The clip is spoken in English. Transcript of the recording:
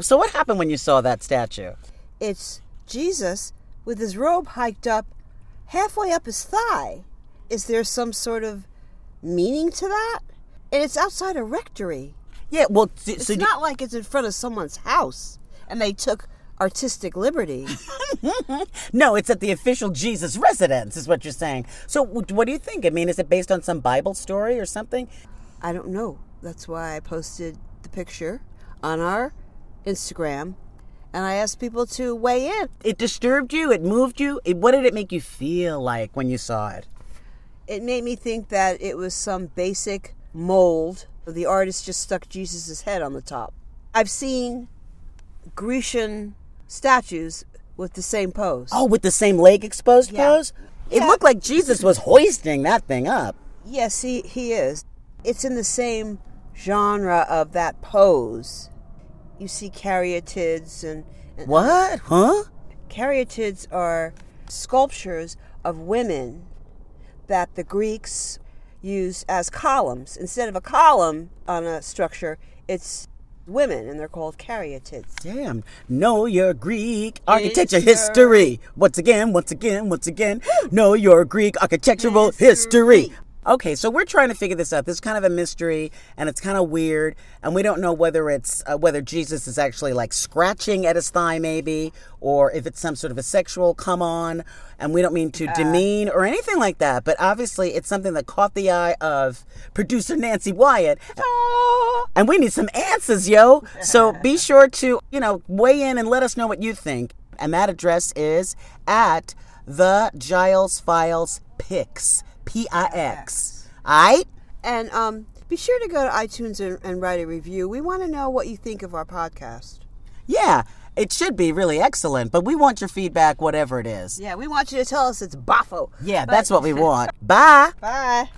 So what happened when you saw that statue? It's Jesus with his robe hiked up halfway up his thigh. Is there some sort of meaning to that? And it's outside a rectory. Yeah, well, so It's not like it's in front of someone's house and they took artistic liberty. no, it's at the official Jesus residence, is what you're saying. So what do you think? I mean, is it based on some Bible story or something? I don't know. That's why I posted the picture on our Instagram and I asked people to weigh in. It disturbed you? It moved you? It, what did it make you feel like when you saw it? It made me think that it was some basic mold. The artist just stuck Jesus' head on the top. I've seen Grecian statues with the same pose. Oh, with the same leg exposed Yeah. pose? It Yeah. looked like Jesus was hoisting that thing up. Yes, he, he is. It's in the same genre of that pose. You see caryatids and, and What? Huh? caryatids are sculptures of women that the Greeks used as columns. Instead of a column on a structure, it's women and they're called caryatids. Damn. Know your Greek architecture History. history. Once again, once again, once again. Know your Greek architectural history. History. Okay, so we're trying to figure this out. This is kind of a mystery, and it's kind of weird, and we don't know whether it's uh, whether Jesus is actually like scratching at his thigh, maybe, or if it's some sort of a sexual come on. And we don't mean to demean or anything like that, but obviously it's something that caught the eye of producer Nancy Wyatt. And we need some answers, yo. So be sure to, you know, weigh in and let us know what you think. And that address is at the Giles Files Pix. P I X. Alright? And um, be sure to go to iTunes and, and write a review. We want to know what you think of our podcast. Yeah, it should be really excellent, but we want your feedback, whatever it is. Yeah, we want you to tell us it's boffo. Yeah, that's what we want. Bye. Bye.